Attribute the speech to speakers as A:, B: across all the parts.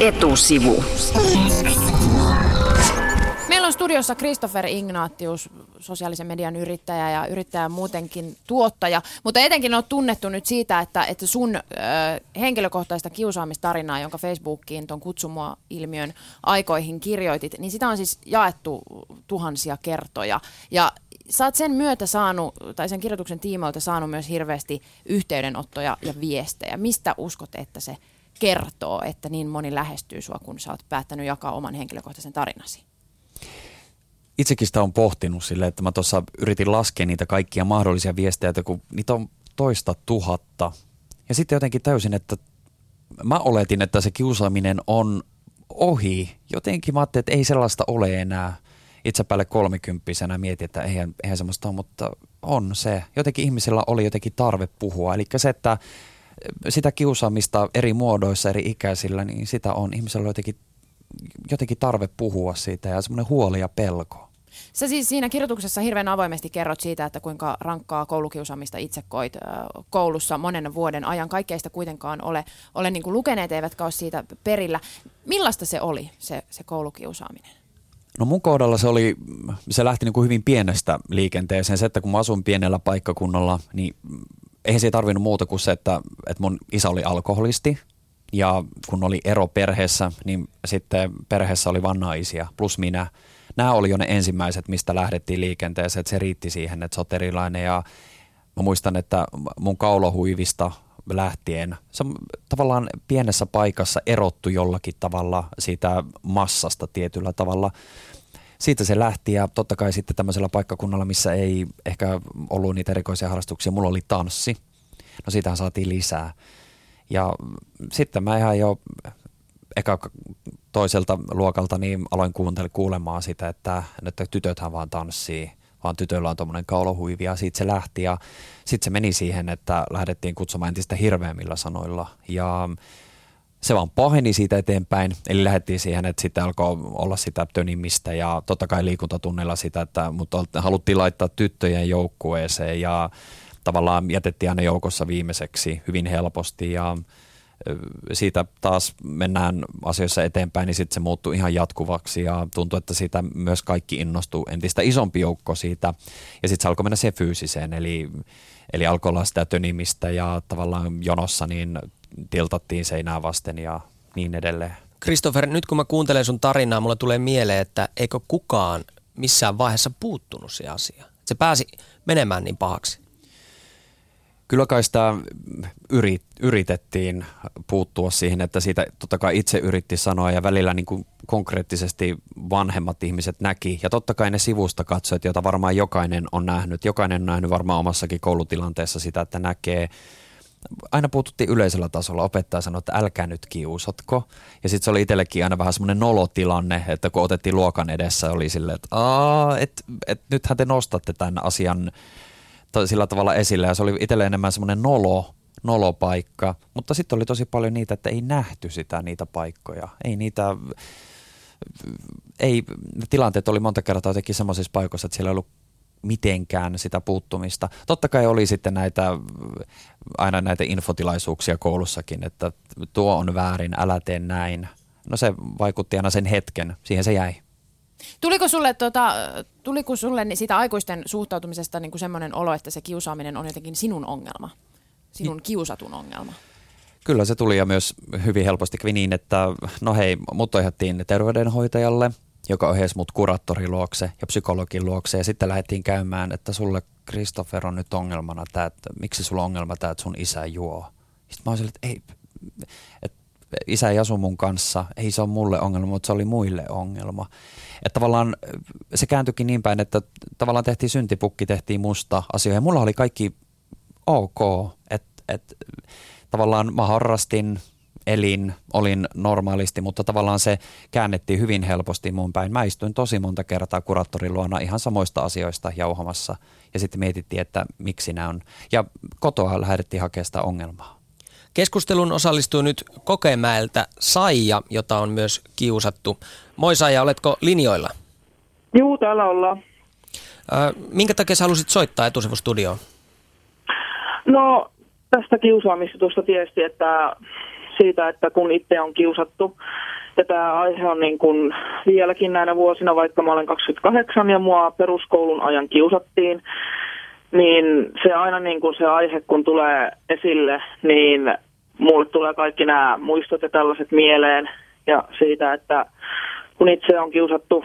A: Etusivu.
B: Meillä on studiossa Christopher Ignatius, sosiaalisen median yrittäjä ja yrittäjä muutenkin tuottaja, mutta etenkin on tunnettu nyt siitä, että, että sun ö, henkilökohtaista kiusaamistarinaa, jonka Facebookiin tuon kutsumua-ilmiön aikoihin kirjoitit, niin sitä on siis jaettu tuhansia kertoja. Ja sä oot sen myötä saanut, tai sen kirjoituksen tiimoilta saanut myös hirveästi yhteydenottoja ja viestejä. Mistä uskot, että se kertoo, että niin moni lähestyy sua, kun sä oot päättänyt jakaa oman henkilökohtaisen tarinasi?
C: itsekin sitä on pohtinut sille, että mä tuossa yritin laskea niitä kaikkia mahdollisia viestejä, että kun niitä on toista tuhatta. Ja sitten jotenkin täysin, että mä oletin, että se kiusaaminen on ohi. Jotenkin mä ajattelin, että ei sellaista ole enää. Itse päälle kolmikymppisenä mietin, että eihän, eihän semmoista ole, mutta on se. Jotenkin ihmisillä oli jotenkin tarve puhua. Eli se, että sitä kiusaamista eri muodoissa, eri ikäisillä, niin sitä on. Ihmisellä on jotenkin, jotenkin tarve puhua siitä ja semmoinen huoli ja pelko.
B: Sä siis siinä kirjoituksessa hirveän avoimesti kerrot siitä, että kuinka rankkaa koulukiusaamista itse koit koulussa monen vuoden ajan. Kaikkeista kuitenkaan ole, ole niin kuin lukeneet, eivätkä ole siitä perillä. Millaista se oli, se, se koulukiusaaminen?
C: No mun kohdalla se oli, se lähti niin kuin hyvin pienestä liikenteeseen. Se, että kun mä asun pienellä paikkakunnalla, niin eihän se tarvinnut muuta kuin se, että, että mun isä oli alkoholisti. Ja kun oli ero perheessä, niin sitten perheessä oli vain naisia, plus minä – nämä oli jo ne ensimmäiset, mistä lähdettiin liikenteeseen, että se riitti siihen, että sä oot erilainen ja mä muistan, että mun kaulohuivista lähtien, se on tavallaan pienessä paikassa erottu jollakin tavalla siitä massasta tietyllä tavalla. Siitä se lähti ja totta kai sitten tämmöisellä paikkakunnalla, missä ei ehkä ollut niitä erikoisia harrastuksia, mulla oli tanssi. No siitähän saatiin lisää. Ja sitten mä ihan jo eka toiselta luokalta niin aloin kuuntele, kuulemaan sitä, että, että tytöthän vaan tanssii, vaan tytöllä on tuommoinen kaulohuivi ja siitä se lähti ja sitten se meni siihen, että lähdettiin kutsumaan entistä hirveämmillä sanoilla ja se vaan paheni siitä eteenpäin, eli lähdettiin siihen, että sitten alkoi olla sitä tönimistä ja totta kai liikuntatunnella sitä, että mutta haluttiin laittaa tyttöjen joukkueeseen ja tavallaan jätettiin aina joukossa viimeiseksi hyvin helposti ja siitä taas mennään asioissa eteenpäin, niin sitten se muuttuu ihan jatkuvaksi ja tuntuu, että siitä myös kaikki innostuu entistä isompi joukko siitä. Ja sitten se alkoi mennä se fyysiseen, eli, eli alkoi olla sitä tönimistä ja tavallaan jonossa niin tiltattiin seinää vasten ja niin edelleen.
D: Christopher, nyt kun mä kuuntelen sun tarinaa, mulle tulee mieleen, että eikö kukaan missään vaiheessa puuttunut se asia. Se pääsi menemään niin pahaksi
C: kyllä kai sitä yrit, yritettiin puuttua siihen, että siitä totta kai itse yritti sanoa ja välillä niin kuin konkreettisesti vanhemmat ihmiset näki. Ja totta kai ne sivusta katsojat, joita varmaan jokainen on nähnyt. Jokainen on nähnyt varmaan omassakin koulutilanteessa sitä, että näkee aina puututtiin yleisellä tasolla. Opettaja sanoi, että älkää nyt kiusatko. Ja sitten se oli itsellekin aina vähän semmoinen nolotilanne, että kun otettiin luokan edessä, oli silleen, että et, et, nythän te nostatte tämän asian sillä tavalla esille ja se oli itselle enemmän semmoinen nolo, nolopaikka, mutta sitten oli tosi paljon niitä, että ei nähty sitä niitä paikkoja, ei niitä, ei, tilanteet oli monta kertaa jotenkin semmoisissa paikoissa, että siellä ei ollut mitenkään sitä puuttumista. Totta kai oli sitten näitä, aina näitä infotilaisuuksia koulussakin, että tuo on väärin, älä tee näin. No se vaikutti aina sen hetken, siihen se jäi.
B: Tuliko sulle, tota, tuliko sulle sitä aikuisten suhtautumisesta niin kuin semmoinen olo, että se kiusaaminen on jotenkin sinun ongelma? Sinun niin. kiusatun ongelma?
C: Kyllä se tuli ja myös hyvin helposti kävi niin, että no hei, mut ohjattiin terveydenhoitajalle, joka ohjasi mut kuraattorin luokse ja psykologin luokse ja sitten lähdettiin käymään, että sulle Christopher on nyt ongelmana tämä, että miksi sulla on ongelma tämä, että sun isä juo. Sitten mä olin että ei, että isä ei asu mun kanssa, ei se ole mulle ongelma, mutta se oli muille ongelma. Että tavallaan se kääntyikin niin päin, että tavallaan tehtiin syntipukki, tehtiin musta asioita. Ja mulla oli kaikki ok, että et, tavallaan mä harrastin, elin, olin normaalisti, mutta tavallaan se käännettiin hyvin helposti mun päin. Mä istuin tosi monta kertaa kuraattorin luona ihan samoista asioista jauhamassa ja sitten mietittiin, että miksi nämä on. Ja kotoa lähdettiin hakemaan sitä ongelmaa.
D: Keskustelun osallistuu nyt Kokemäeltä Saija, jota on myös kiusattu. Moi Saija, oletko linjoilla?
E: Juu, täällä ollaan.
D: Äh, minkä takia sä halusit soittaa etusivustudioon?
E: No, tästä kiusaamista tuosta tietysti, että siitä, että kun itse on kiusattu. Ja tämä aihe on niin kuin vieläkin näinä vuosina, vaikka mä olen 28 ja mua peruskoulun ajan kiusattiin, niin se aina niin kuin se aihe, kun tulee esille, niin mulle tulee kaikki nämä muistot ja tällaiset mieleen ja siitä, että kun itse on kiusattu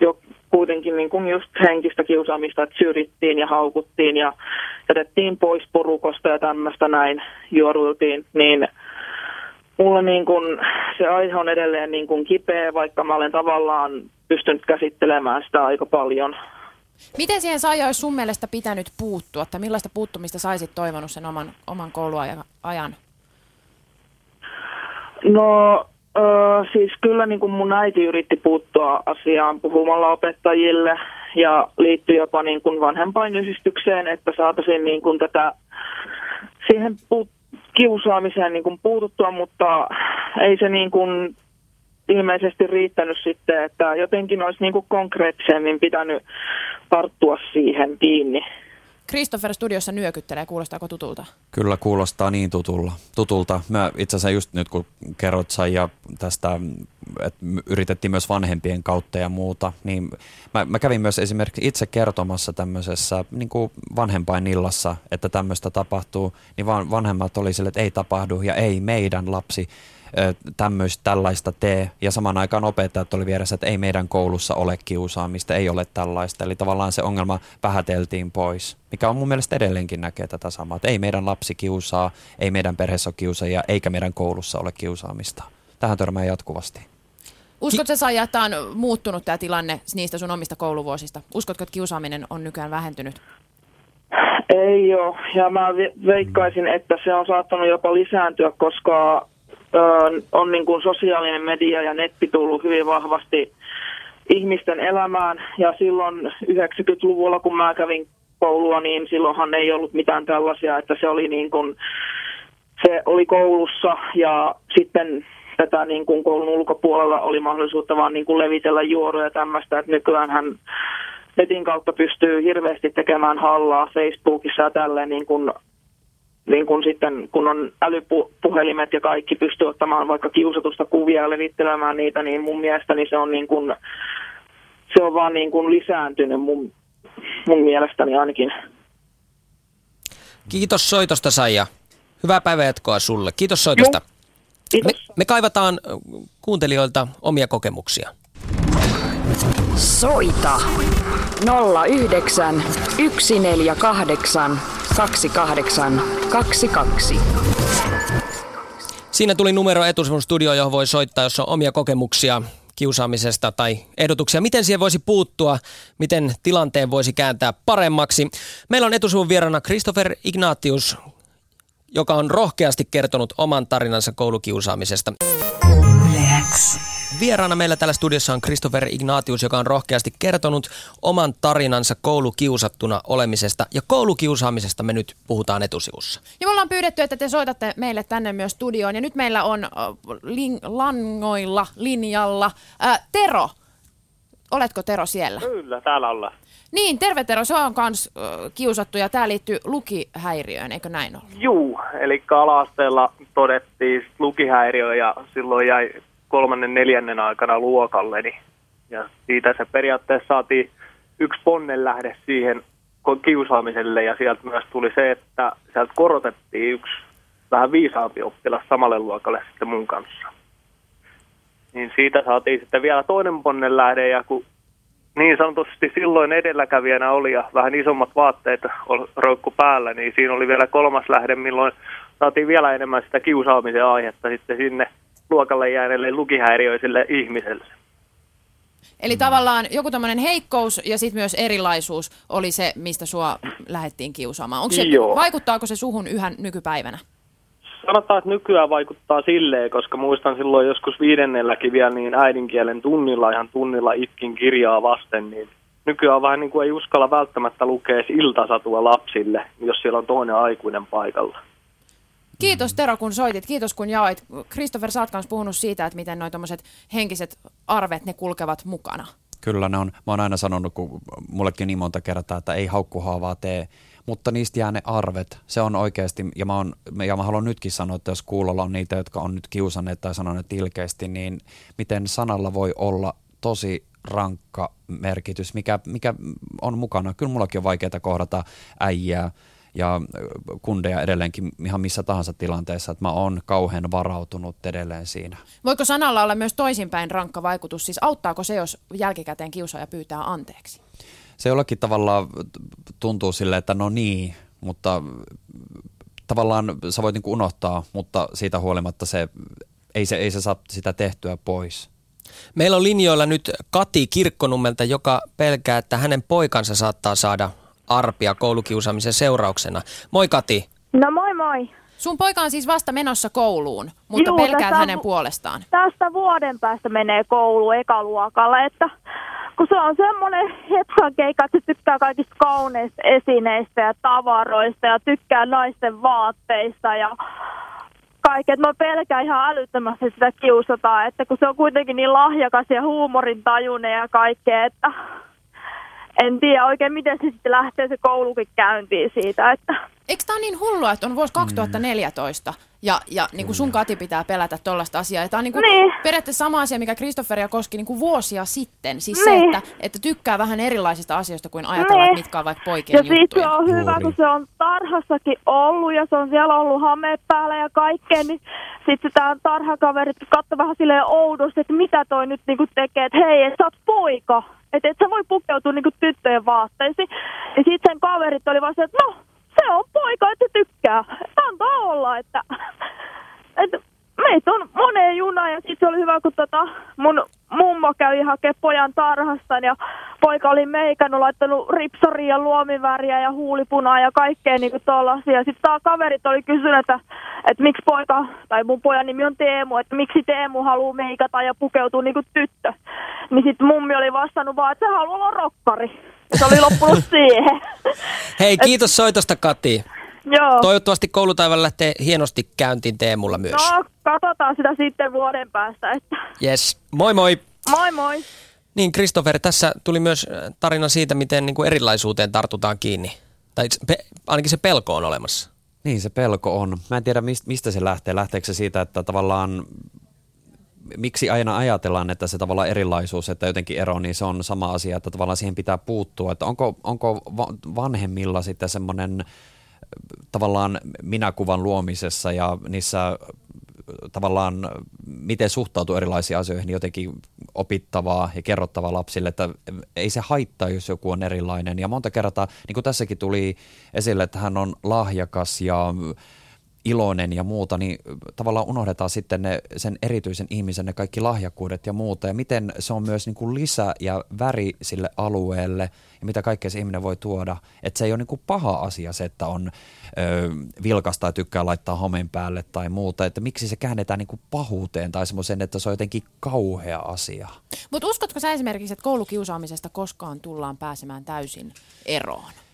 E: jo kuitenkin niin kuin just henkistä kiusaamista, että syrjittiin ja haukuttiin ja jätettiin pois porukosta ja tämmöistä näin juoruiltiin, niin mulla niin kuin, se aihe on edelleen niin kuin kipeä, vaikka mä olen tavallaan pystynyt käsittelemään sitä aika paljon.
B: Miten siihen Saija olisi sun mielestä pitänyt puuttua, että millaista puuttumista saisit toivonut sen oman, oman kouluajan?
E: No Öö, siis kyllä niin kuin mun äiti yritti puuttua asiaan puhumalla opettajille ja liittyi jopa niin kuin vanhempainyhdistykseen, että saataisiin niin kuin tätä siihen puut- kiusaamiseen niin kuin puututtua, mutta ei se niin kuin ilmeisesti riittänyt sitten, että jotenkin olisi niin kuin konkreettisemmin pitänyt tarttua siihen kiinni.
B: Christopher studiossa nyökyttelee, kuulostaako tutulta?
C: Kyllä kuulostaa niin tutulla, tutulta. Mä itse asiassa just nyt kun kerrot ja tästä, että yritettiin myös vanhempien kautta ja muuta, niin mä, mä kävin myös esimerkiksi itse kertomassa tämmöisessä niin kuin vanhempain illassa, että tämmöistä tapahtuu, niin vanhemmat oli sille, että ei tapahdu ja ei meidän lapsi tämmöistä, tällaista tee. Ja samaan aikaan opettajat oli vieressä, että ei meidän koulussa ole kiusaamista, ei ole tällaista. Eli tavallaan se ongelma vähäteltiin pois, mikä on mun mielestä edelleenkin näkee tätä samaa. Että ei meidän lapsi kiusaa, ei meidän perheessä ole kiusaajia, eikä meidän koulussa ole kiusaamista. Tähän törmää jatkuvasti.
B: Uskotko Saija, että on muuttunut tämä tilanne niistä sun omista kouluvuosista? Uskotko, että kiusaaminen on nykyään vähentynyt?
E: Ei ole, ja mä veikkaisin, että se on saattanut jopa lisääntyä, koska on niin kuin sosiaalinen media ja netti tullut hyvin vahvasti ihmisten elämään. Ja silloin 90-luvulla, kun mä kävin koulua, niin silloinhan ei ollut mitään tällaisia, että se oli niin kuin, se oli koulussa ja sitten tätä niin kuin koulun ulkopuolella oli mahdollisuutta vaan niin kuin levitellä juoruja ja tämmöistä, että nykyään hän netin kautta pystyy hirveästi tekemään hallaa Facebookissa ja tälleen niin kuin niin kun sitten, kun on älypuhelimet ja kaikki pystyy ottamaan vaikka kiusatusta kuvia ja levittelemään niitä, niin mun mielestäni se on, niin kun, se on vaan niin kun lisääntynyt mun, mun mielestäni ainakin.
D: Kiitos soitosta Saija. Hyvää päivänjatkoa sulle. Kiitos soitosta.
E: Kiitos.
D: Me, me kaivataan kuuntelijoilta omia kokemuksia.
A: Soita 09 148 2822.
D: Siinä tuli numero etusivun studio, johon voi soittaa, jos on omia kokemuksia kiusaamisesta tai ehdotuksia, miten siihen voisi puuttua, miten tilanteen voisi kääntää paremmaksi. Meillä on etusivun vieraana Christopher Ignatius, joka on rohkeasti kertonut oman tarinansa koulukiusaamisesta. Lex. Vieraana meillä täällä studiossa on Christopher Ignatius, joka on rohkeasti kertonut oman tarinansa koulukiusattuna olemisesta. Ja koulukiusaamisesta me nyt puhutaan etusivussa.
B: Ja me ollaan pyydetty, että te soitatte meille tänne myös studioon. Ja nyt meillä on äh, lin, langoilla, linjalla äh, Tero. Oletko Tero siellä?
F: Kyllä, täällä ollaan.
B: Niin, terve Tero, se on myös äh, kiusattu ja tämä liittyy lukihäiriöön, eikö näin ole?
F: Juu, eli ala todettiin lukihäiriö ja silloin jäi kolmannen neljännen aikana luokalleni. Ja siitä se periaatteessa saatiin yksi ponnen lähde siihen kiusaamiselle ja sieltä myös tuli se, että sieltä korotettiin yksi vähän viisaampi oppilas samalle luokalle sitten mun kanssa. Niin siitä saatiin sitten vielä toinen ponnen lähde ja kun niin sanotusti silloin edelläkävijänä oli ja vähän isommat vaatteet roikku päällä, niin siinä oli vielä kolmas lähde, milloin saatiin vielä enemmän sitä kiusaamisen aihetta sitten sinne luokalle jääneelle lukihäiriöiselle ihmiselle.
B: Eli tavallaan joku tämmöinen heikkous ja sitten myös erilaisuus oli se, mistä sua lähdettiin kiusaamaan. Onko se, Joo. vaikuttaako se suhun yhä nykypäivänä?
F: Sanotaan, että nykyään vaikuttaa silleen, koska muistan silloin joskus viidennelläkin vielä niin äidinkielen tunnilla, ihan tunnilla itkin kirjaa vasten, niin nykyään vähän niin kuin ei uskalla välttämättä lukea iltasatua lapsille, jos siellä on toinen aikuinen paikalla.
B: Kiitos Tero, kun soitit. Kiitos, kun jaoit. Christopher, sä oot puhunut siitä, että miten noin henkiset arvet, ne kulkevat mukana.
C: Kyllä ne on. Mä oon aina sanonut, kun mullekin niin monta kertaa, että ei haukkuhaavaa tee, mutta niistä jää ne arvet. Se on oikeasti, ja mä, on, ja mä haluan nytkin sanoa, että jos kuulolla on niitä, jotka on nyt kiusanneet tai sanoneet ilkeästi, niin miten sanalla voi olla tosi rankka merkitys, mikä, mikä on mukana. Kyllä mullakin on vaikeaa kohdata äijää ja kundeja edelleenkin ihan missä tahansa tilanteessa, että mä oon kauhean varautunut edelleen siinä.
B: Voiko sanalla olla myös toisinpäin rankka vaikutus? Siis auttaako se, jos jälkikäteen kiusaaja pyytää anteeksi?
C: Se jollakin tavalla tuntuu sille, että no niin, mutta tavallaan sä voit niinku unohtaa, mutta siitä huolimatta se ei, se, ei se saa sitä tehtyä pois.
D: Meillä on linjoilla nyt Kati Kirkkonummelta, joka pelkää, että hänen poikansa saattaa saada arpia koulukiusaamisen seurauksena. Moi Kati.
G: No moi moi.
B: Sun poika on siis vasta menossa kouluun, mutta
G: Juu,
B: pelkäät
G: tässä on-
B: hänen puolestaan.
G: Tästä vuoden päästä menee koulu ekaluokalle, että kun se on semmoinen hetkan keikka, että se tykkää kaikista kauneista esineistä ja tavaroista ja tykkää naisten vaatteista ja kaiket. Mä pelkään ihan älyttömästi sitä kiusataan, että kun se on kuitenkin niin lahjakas ja huumorin tajunen ja kaikkea, että en tiedä oikein miten se sitten lähtee se koulukin käyntiin siitä, että
B: Eikö tämä niin hullua, että on vuosi 2014 ja, ja niin kuin sun Kati pitää pelätä tuollaista asiaa. Ja tämä on niin kuin
G: Niin.
B: periaatteessa sama asia, mikä Kristofferia koski niin kuin vuosia sitten. Siis
G: Niin.
B: se, että, että tykkää vähän erilaisista asioista kuin ajatellaan,
G: Niin.
B: että mitkä on vaikka poikien
G: Ja
B: juttuja.
G: se on hyvä,
C: Juuri.
G: kun se on tarhassakin ollut ja se on siellä ollut hame päällä ja kaikkea, niin sitten tämä tarhakaveri katsoi vähän silleen oudosti, että mitä toi nyt niinku tekee, että hei, et sä oot poika, että et sä voi pukeutua niinku tyttöjen vaatteisiin. Ja sitten sen kaverit oli vaan se, että no, se on poika, että tykkää, antaa olla, että, että meitä on moneen junaan ja sitten se oli hyvä, kun tota mun mummo kävi hakemaan pojan tarhasta ja poika oli meikannut, laittanut ripsaria ja luomiväriä ja huulipunaa ja kaikkea niinku tollasia. Sitten tää kaverit oli kysynyt, että, että miksi poika, tai mun pojan nimi on Teemu, että miksi Teemu haluaa meikata ja pukeutua niinku tyttö. Niin sitten mummi oli vastannut vaan, että se haluaa olla rokkari. Ja se oli loppunut siihen.
D: Hei, kiitos soitosta Kati.
G: Joo.
D: Toivottavasti koulutaival lähtee hienosti käyntiin Teemulla myös.
G: No, katsotaan sitä sitten vuoden päästä, että
D: Yes. Moi moi.
G: moi moi.
D: Niin, Christopher, tässä tuli myös äh, tarina siitä, miten niin kuin erilaisuuteen tartutaan kiinni. Tai pe- ainakin se pelko on olemassa.
C: Niin se pelko on. Mä en tiedä mist- mistä se lähtee. Lähteekö se siitä, että tavallaan miksi aina ajatellaan, että se tavallaan erilaisuus, että jotenkin ero, niin se on sama asia, että tavallaan siihen pitää puuttua. Että onko, onko va- vanhemmilla sitten semmoinen tavallaan minäkuvan luomisessa ja niissä tavallaan miten suhtautuu erilaisiin asioihin jotenkin opittavaa ja kerrottavaa lapsille, että ei se haittaa, jos joku on erilainen. Ja monta kertaa, niin kuin tässäkin tuli esille, että hän on lahjakas ja iloinen ja muuta, niin tavallaan unohdetaan sitten ne, sen erityisen ihmisen ne kaikki lahjakkuudet ja muuta. Ja miten se on myös niin kuin lisä ja väri sille alueelle ja mitä kaikkea se ihminen voi tuoda. Että se ei ole niin kuin paha asia se, että on ö, vilkasta ja tykkää laittaa homeen päälle tai muuta. Että miksi se käännetään niin kuin pahuuteen tai semmoisen, että se on jotenkin kauhea asia.
B: Mutta uskotko sä esimerkiksi, että koulukiusaamisesta koskaan tullaan pääsemään täysin eroon?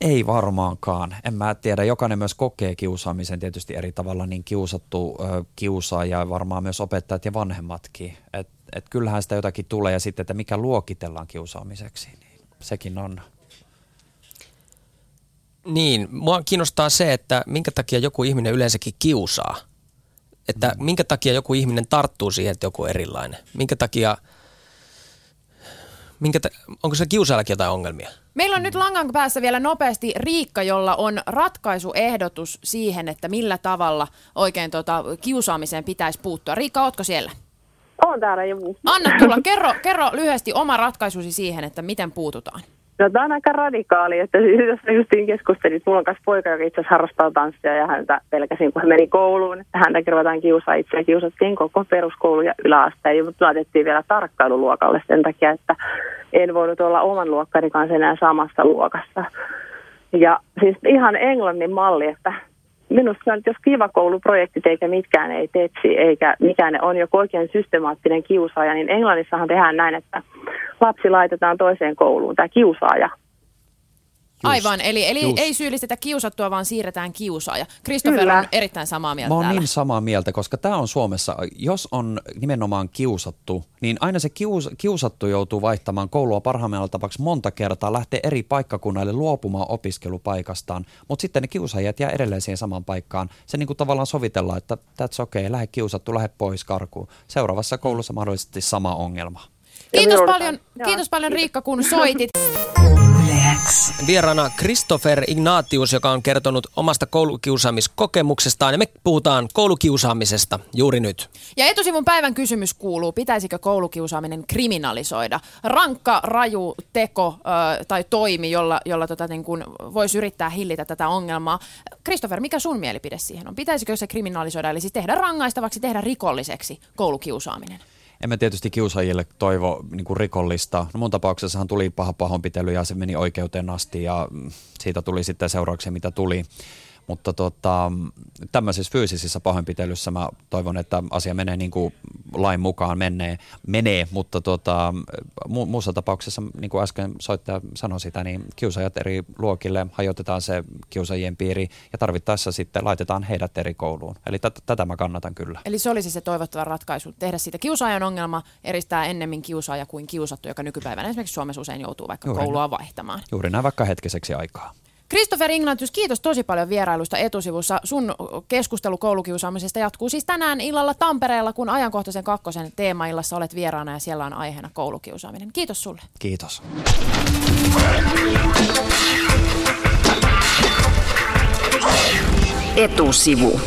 C: Ei varmaankaan. En mä tiedä. Jokainen myös kokee kiusaamisen tietysti eri tavalla, niin kiusattu ö, kiusaaja ja varmaan myös opettajat ja vanhemmatkin. Et, et kyllähän sitä jotakin tulee ja sitten, että mikä luokitellaan kiusaamiseksi, niin sekin on.
D: Niin, mua kiinnostaa se, että minkä takia joku ihminen yleensäkin kiusaa. Että minkä takia joku ihminen tarttuu siihen, että joku on erilainen. Minkä takia, minkä ta- onko se kiusaajallakin jotain ongelmia?
B: Meillä on nyt langan päässä vielä nopeasti Riikka, jolla on ratkaisuehdotus siihen, että millä tavalla oikein tota, kiusaamiseen pitäisi puuttua. Riikka, ootko siellä?
H: On täällä joku.
B: Anna tulla, kerro, kerro lyhyesti oma ratkaisusi siihen, että miten puututaan.
H: No, tämä on aika radikaali, että jos mä justiin keskustelin, että mulla on kanssa poika, joka itse asiassa harrastaa tanssia ja häntä pelkäsin, kun hän meni kouluun, että häntä ruvetaan kiusaa itse ja kiusattiin koko peruskoulu ja yläaste. Ja laitettiin vielä tarkkailuluokalle sen takia, että en voinut olla oman luokkani kanssa enää samassa luokassa. Ja siis ihan englannin malli, että minusta se on, että jos kivakouluprojektit eikä mitkään ei tetsi, eikä mikään on joku oikein systemaattinen kiusaaja, niin Englannissahan tehdään näin, että lapsi laitetaan toiseen kouluun, tämä kiusaaja.
B: Aivan, eli, eli
C: Just.
B: ei syyllistetä kiusattua, vaan siirretään kiusaaja.
H: Kyllä.
B: on erittäin samaa mieltä
C: Mä oon
B: täällä.
C: niin samaa mieltä, koska tämä on Suomessa, jos on nimenomaan kiusattu, niin aina se kius, kiusattu joutuu vaihtamaan koulua parhaimmalla tapauksessa monta kertaa, lähtee eri paikkakunnalle luopumaan opiskelupaikastaan, mutta sitten ne kiusaajat jää edelleen siihen samaan paikkaan. Se niin kuin tavallaan sovitellaan, että that's okay, lähde kiusattu, lähde pois karkuun. Seuraavassa koulussa mahdollisesti sama ongelma.
B: Kiitos paljon,
H: Joo,
B: kiitos paljon
H: kiitos.
B: Riikka, kun soitit.
D: Vieraana Christopher Ignatius, joka on kertonut omasta koulukiusaamiskokemuksestaan. Ja me puhutaan koulukiusaamisesta juuri nyt.
B: Ja etusivun päivän kysymys kuuluu, pitäisikö koulukiusaaminen kriminalisoida? Rankka, raju teko ö, tai toimi, jolla, jolla tota, niin kun voisi yrittää hillitä tätä ongelmaa. Christopher, mikä sun mielipide siihen on? Pitäisikö se kriminalisoida, eli siis tehdä rangaistavaksi, tehdä rikolliseksi koulukiusaaminen?
C: Emme tietysti kiusaajille toivo niin kuin rikollista. No mun tapauksessahan tuli paha pahoinpitely ja se meni oikeuteen asti ja siitä tuli sitten seurauksia, mitä tuli. Mutta tota, tämmöisissä fyysisissä pahoinpitelyssä mä toivon, että asia menee niin kuin lain mukaan menee, menee mutta tota, mu- muussa tapauksessa, niin kuin äsken soittaja sanoi sitä, niin kiusaajat eri luokille hajotetaan se kiusaajien piiri ja tarvittaessa sitten laitetaan heidät eri kouluun. Eli tätä, tätä mä kannatan kyllä.
B: Eli se olisi se toivottava ratkaisu, tehdä siitä kiusaajan ongelma, eristää ennemmin kiusaaja kuin kiusattu, joka nykypäivänä esimerkiksi Suomessa usein joutuu vaikka
C: Juuri
B: koulua vaihtamaan.
C: Juuri näin vaikka hetkiseksi aikaa.
B: Christopher Ignatius, kiitos tosi paljon vierailusta etusivussa. Sun keskustelu koulukiusaamisesta jatkuu siis tänään illalla Tampereella, kun ajankohtaisen kakkosen teemaillassa olet vieraana ja siellä on aiheena koulukiusaaminen. Kiitos sulle.
C: Kiitos.
A: Etusivu.